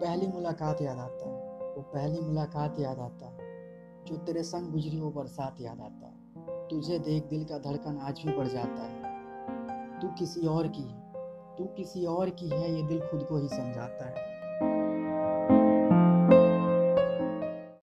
पहली मुलाकात याद आता है। वो पहली मुलाकात याद आता है। जो तेरे संग गुजरी वो बरसात याद आता है। तुझे देख दिल का धड़कन आज भी बढ़ जाता है। तू किसी और की है। तू किसी और की है, ये दिल खुद को ही समझाता है।